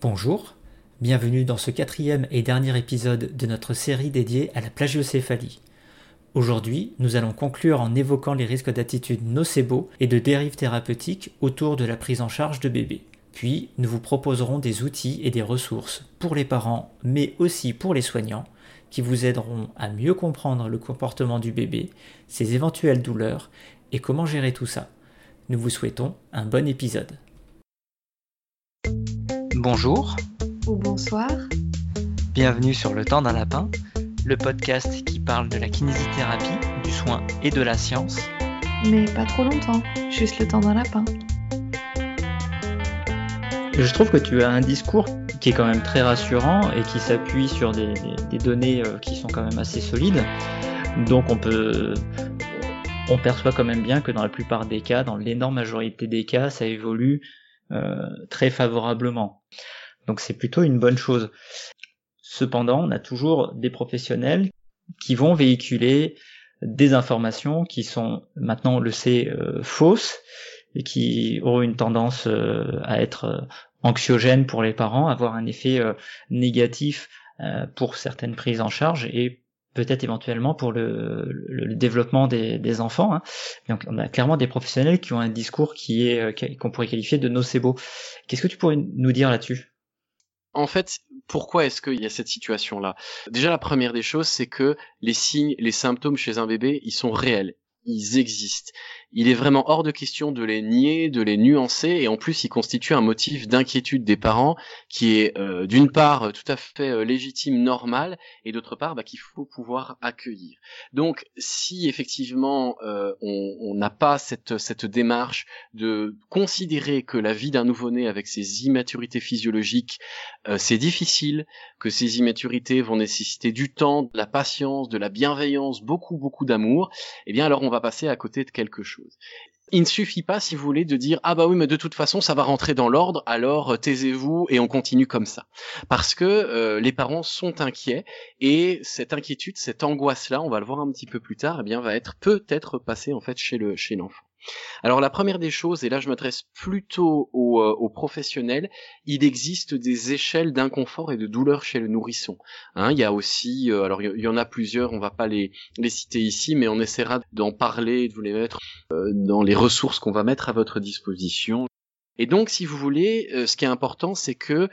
Bonjour, bienvenue dans ce quatrième et dernier épisode de notre série dédiée à la plagiocéphalie. Aujourd'hui, nous allons conclure en évoquant les risques d'attitude nocebo et de dérives thérapeutiques autour de la prise en charge de bébés. Puis, nous vous proposerons des outils et des ressources pour les parents, mais aussi pour les soignants, qui vous aideront à mieux comprendre le comportement du bébé, ses éventuelles douleurs et comment gérer tout ça. Nous vous souhaitons un bon épisode. Bonjour. Ou bonsoir. Bienvenue sur Le Temps d'un Lapin, le podcast qui parle de la kinésithérapie, du soin et de la science. Mais pas trop longtemps, juste le temps d'un lapin. Je trouve que tu as un discours qui est quand même très rassurant et qui s'appuie sur des, données euh, qui sont quand même assez solides. Donc on peut, on perçoit quand même bien que dans la plupart des cas, dans l'énorme majorité des cas, ça évolue euh, très favorablement. Donc c'est plutôt une bonne chose. Cependant, on a toujours des professionnels qui vont véhiculer des informations qui sont maintenant, on le sait, euh, fausses et qui auront une tendance à être anxiogène pour les parents, avoir un effet euh, négatif euh, pour certaines prises en charge et peut-être éventuellement pour le, développement des, enfants. Hein. On a clairement des professionnels qui ont un discours euh, qu'on pourrait qualifier de nocebo. Qu'est-ce que tu pourrais nous dire là-dessus? En fait, pourquoi est-ce qu'il y a cette situation-là? Déjà, la première des choses, c'est que les signes, les symptômes chez un bébé, ils sont réels ils existent. Il est vraiment hors de question de les nier, de les nuancer, et en plus, il constitue un motif d'inquiétude des parents qui est euh, d'une part tout à fait euh, légitime, normal, et d'autre part bah, qu'il faut pouvoir accueillir. Donc, si effectivement euh, on n'a pas cette, cette démarche de considérer que la vie d'un nouveau-né avec ses immaturités physiologiques, c'est difficile, que ces immaturités vont nécessiter du temps, de la patience, de la bienveillance, beaucoup, beaucoup d'amour, eh bien alors va passer à côté de quelque chose. Il ne suffit pas, si vous voulez, de dire ah bah oui, mais de toute façon ça va rentrer dans l'ordre, alors euh, taisez-vous et on continue comme ça, parce que euh, les parents sont inquiets et cette inquiétude, cette angoisse-là, on va le voir un petit peu plus tard, eh bien va être peut-être passée en fait chez le chez l'enfant. Alors la première des choses, et là je m'adresse plutôt aux, euh, professionnels, il existe des échelles d'inconfort et de douleur chez le nourrisson. Hein, il y a aussi, euh, alors il y, en a plusieurs, on va pas les, citer ici, mais on essaiera d'en parler, de vous les mettre euh, dans les ressources qu'on va mettre à votre disposition. Et donc si vous voulez, ce qui est important, c'est que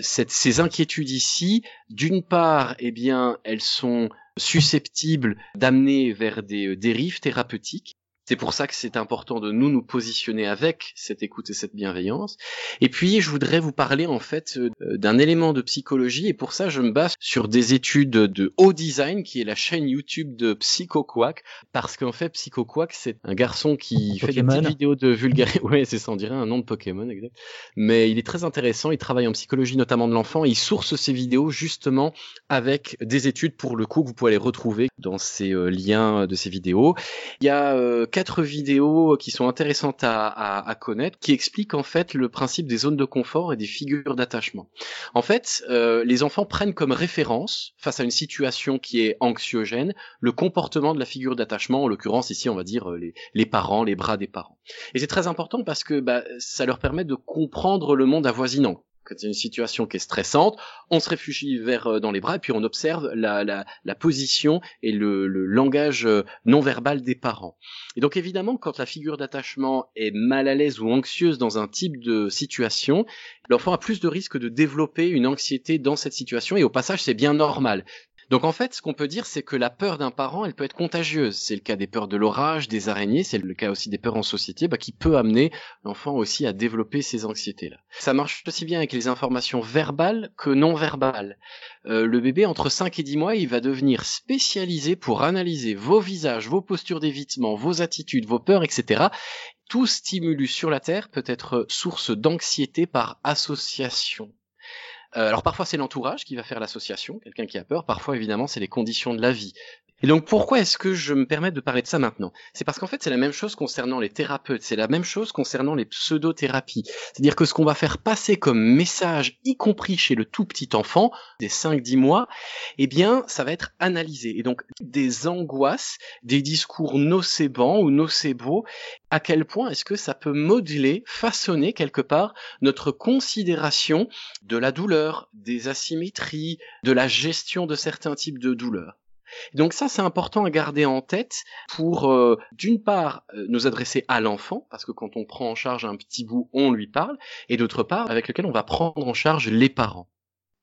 ces inquiétudes ici, d'une part, eh bien, elles sont susceptibles d'amener vers des dérives thérapeutiques, c'est pour ça que c'est important de nous nous positionner avec cette écoute et cette bienveillance. Et puis, je voudrais vous parler en fait euh, d'un élément de psychologie et pour ça, je me base sur des études de haut design qui est la chaîne YouTube de PsychoQuack parce qu'en fait, PsychoQuack, c'est un garçon qui fait des petites vidéos de vulgarité. Ouais, c'est ça, on dirait un nom de Pokémon, exact. Mais il est très intéressant. Il travaille en psychologie notamment de l'enfant. Il source ses vidéos justement avec des études pour le coup que vous pouvez les retrouver dans ces euh, liens de ces vidéos. Il y a euh, quatre vidéos qui sont intéressantes à, connaître, qui expliquent en fait le principe des zones de confort et des figures d'attachement. En fait, euh, les enfants prennent comme référence, face à une situation qui est anxiogène, le comportement de la figure d'attachement, en l'occurrence ici on va dire les, parents, les bras des parents. Et c'est très important parce que bah, ça leur permet de comprendre le monde avoisinant quand c'est une situation qui est stressante, on se réfugie vers euh, dans les bras et puis on observe la, la, la position et le, le, langage euh, non verbal des parents. Et donc évidemment, quand la figure d'attachement est mal à l'aise ou anxieuse dans un type de situation, l'enfant a plus de risques de développer une anxiété dans cette situation et au passage c'est bien normal. Donc en fait, ce qu'on peut dire, c'est que la peur d'un parent, elle peut être contagieuse. C'est le cas des peurs de l'orage, des araignées, c'est le cas aussi des peurs en société, bah, qui peut amener l'enfant aussi à développer ces anxiétés-là. Ça marche aussi bien avec les informations verbales que non verbales. Euh, le bébé, entre 5 et 10 mois, il va devenir spécialisé pour analyser vos visages, vos postures d'évitement, vos attitudes, vos peurs, etc. Tout stimulus sur la Terre peut être source d'anxiété par association. Euh, alors parfois c'est l'entourage qui va faire l'association, quelqu'un qui a peur, parfois évidemment c'est les conditions de la vie. Et donc pourquoi est-ce que je me permets de parler de ça maintenant? C'est parce qu'en fait c'est la même chose concernant les thérapeutes, c'est la même chose concernant les pseudothérapies. C'est-à-dire que ce qu'on va faire passer comme message, y compris chez le tout petit enfant, des 5-10 mois, eh bien ça va être analysé. Et donc des angoisses, des discours nocébants ou nocébaux, à quel point est-ce que ça peut modeler, façonner quelque part notre considération de la douleur, des asymétries, de la gestion de certains types de douleurs? Donc ça, c'est important à garder en tête pour, euh, d'une part, euh, nous adresser à l'enfant, parce que quand on prend en charge un petit bout, on lui parle, et d'autre part, avec lequel on va prendre en charge les parents.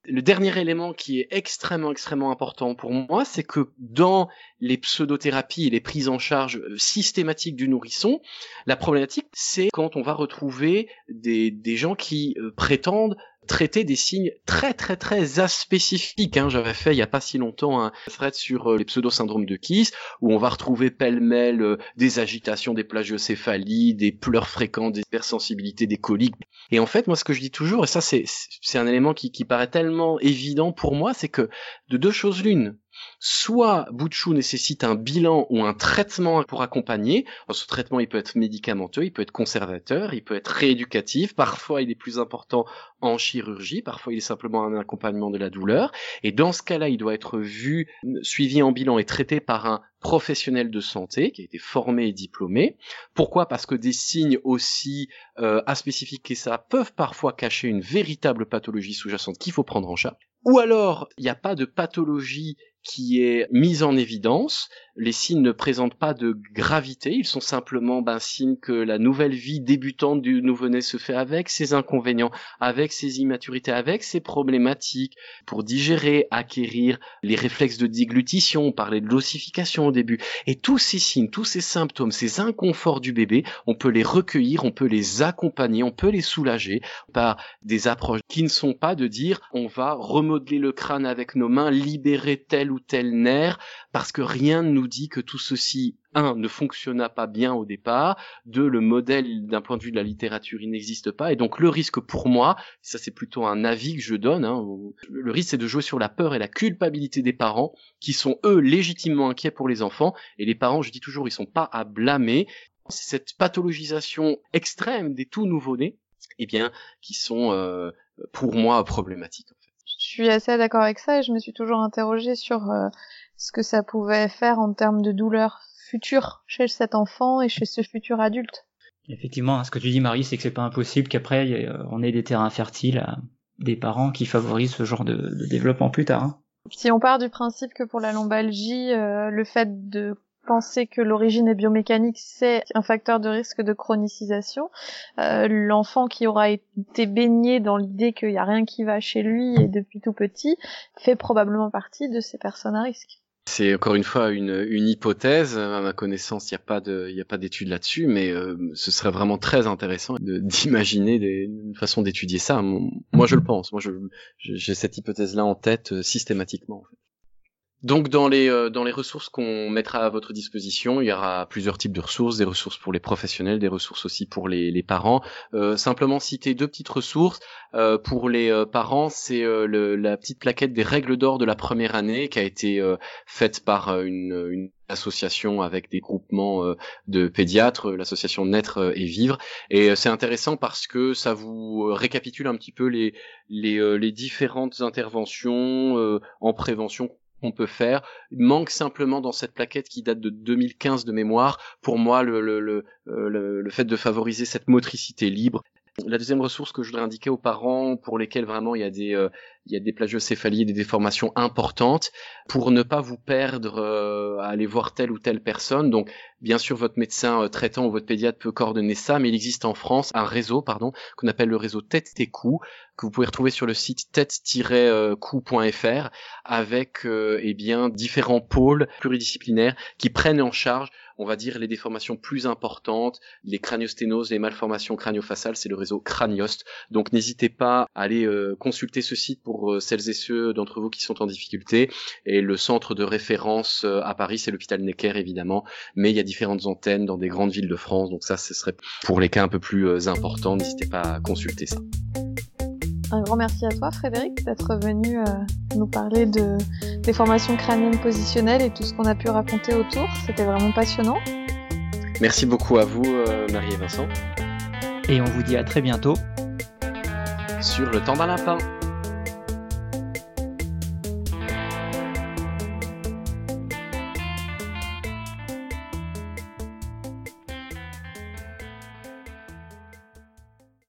Le dernier élément qui est extrêmement, extrêmement important pour moi, c'est que dans les pseudothérapies et les prises en charge euh, systématiques du nourrisson, la problématique, c'est quand on va retrouver des, des gens qui prétendent traiter des signes très très très aspécifiques. Hein. J'avais fait il y a pas si longtemps un thread sur euh, les pseudo-syndromes de Kiss où on va retrouver pêle-mêle euh, des agitations, des plagiocéphalies, des pleurs fréquents, des hypersensibilités, des coliques. Et en fait, moi ce que je dis toujours, et ça c'est un élément qui, qui paraît tellement évident pour moi, c'est que de deux choses l'une, soit Bouchou nécessite un bilan ou un traitement pour accompagner. ce traitement, il peut être médicamenteux, il peut être conservateur, il peut être rééducatif. Parfois, il est plus important en chirurgie. Parfois, il est simplement un accompagnement de la douleur. Et dans ce cas-là, il doit être vu, suivi en bilan et traité par un professionnel de santé qui a été formé et diplômé. Pourquoi? Parce que des signes aussi euh, aspécifiques que ça peuvent parfois cacher une véritable pathologie sous-jacente qu'il faut prendre en charge. Ou alors, il n'y a pas de pathologie qui est mise en évidence. Les signes ne présentent pas de gravité, ils sont simplement ben, signes que la nouvelle vie débutante du nouveau-né se fait avec ses inconvénients, avec ses immaturités, avec ses problématiques pour digérer, acquérir les réflexes de déglutition, on parlait de l'ossification au début. Et tous ces signes, tous ces symptômes, ces inconforts du bébé, on peut les recueillir, on peut les accompagner, on peut les soulager par des approches qui ne sont pas de dire on va remodeler le crâne avec nos mains, libérer tel ou tel nerf, parce que rien ne nous dit que tout ceci, un, ne fonctionna pas bien au départ, deux, le modèle d'un point de vue de la littérature, il n'existe pas, et donc le risque pour moi, ça c'est plutôt un avis que je donne, hein, le risque c'est de jouer sur la peur et la culpabilité des parents, qui sont eux légitimement inquiets pour les enfants, et les parents, je dis toujours, ils sont pas à blâmer, c'est cette pathologisation extrême des tout nouveau-nés, eh bien, qui sont euh, pour moi problématiques suis assez d'accord avec ça et je me suis toujours interrogée sur euh, ce que ça pouvait faire en termes de douleur future chez cet enfant et chez ce futur adulte. Effectivement, ce que tu dis Marie, c'est que c'est pas impossible qu'après on ait des terrains fertiles à des parents qui favorisent ce genre de, développement plus tard. Hein. Si on part du principe que pour la lombalgie, euh, le fait de penser que l'origine est biomécanique, c'est un facteur de risque de chronicisation. Euh, L'enfant qui aura été baigné dans l'idée qu'il n'y a rien qui va chez lui et depuis tout petit fait probablement partie de ces personnes à risque. C'est encore une fois une, hypothèse. À ma connaissance, il n'y a pas de, d'études là-dessus, mais euh, ce serait vraiment très intéressant d'imaginer une façon d'étudier ça. Moi, je le pense. Moi, j'ai cette hypothèse-là en tête euh, systématiquement. Donc dans les euh, dans les ressources qu'on mettra à votre disposition, il y aura plusieurs types de ressources, des ressources pour les professionnels, des ressources aussi pour les, les parents. Euh, simplement citer deux petites ressources euh, pour les euh, parents, c'est la petite plaquette des règles d'or de la première année qui a été faite par une, une association avec des groupements de pédiatres, l'association Naître et Vivre. Et c'est intéressant parce que ça vous récapitule un petit peu les, les, les différentes interventions en prévention peut faire. Il manque simplement dans cette plaquette qui date de 2015 de mémoire, pour moi, le, le, le, euh, le fait de favoriser cette motricité libre. La deuxième ressource que je voudrais indiquer aux parents pour lesquels vraiment il y a des, euh, il y a des plagiocéphalies et des déformations importantes pour ne pas vous perdre euh, à aller voir telle ou telle personne. Donc, bien sûr, votre médecin traitant ou votre pédiatre peut coordonner ça, mais il existe en France un réseau, pardon, qu'on appelle le réseau Tête et Cou, que vous pouvez retrouver sur le site tête-coup.fr avec eh bien différents pôles pluridisciplinaires qui prennent en charge on va dire les déformations plus importantes, les craniosténoses, les malformations craniofaciales, c'est le réseau Craniost. Donc n'hésitez pas à aller euh, consulter ce site pour euh, celles et ceux d'entre vous qui sont en difficulté. Et le centre de référence euh, à Paris, c'est l'hôpital Necker évidemment, mais il y a différentes antennes dans des grandes villes de France. Donc ça, ce serait pour les cas un peu plus importants. N'hésitez pas à consulter ça. Un grand merci à toi Frédéric d'être venu euh, nous parler de, des formations crâniennes positionnelles et tout ce qu'on a pu raconter autour. C'était vraiment passionnant. Merci beaucoup à vous euh, Marie et Vincent. Et on vous dit à très bientôt sur le temps d'un lapin.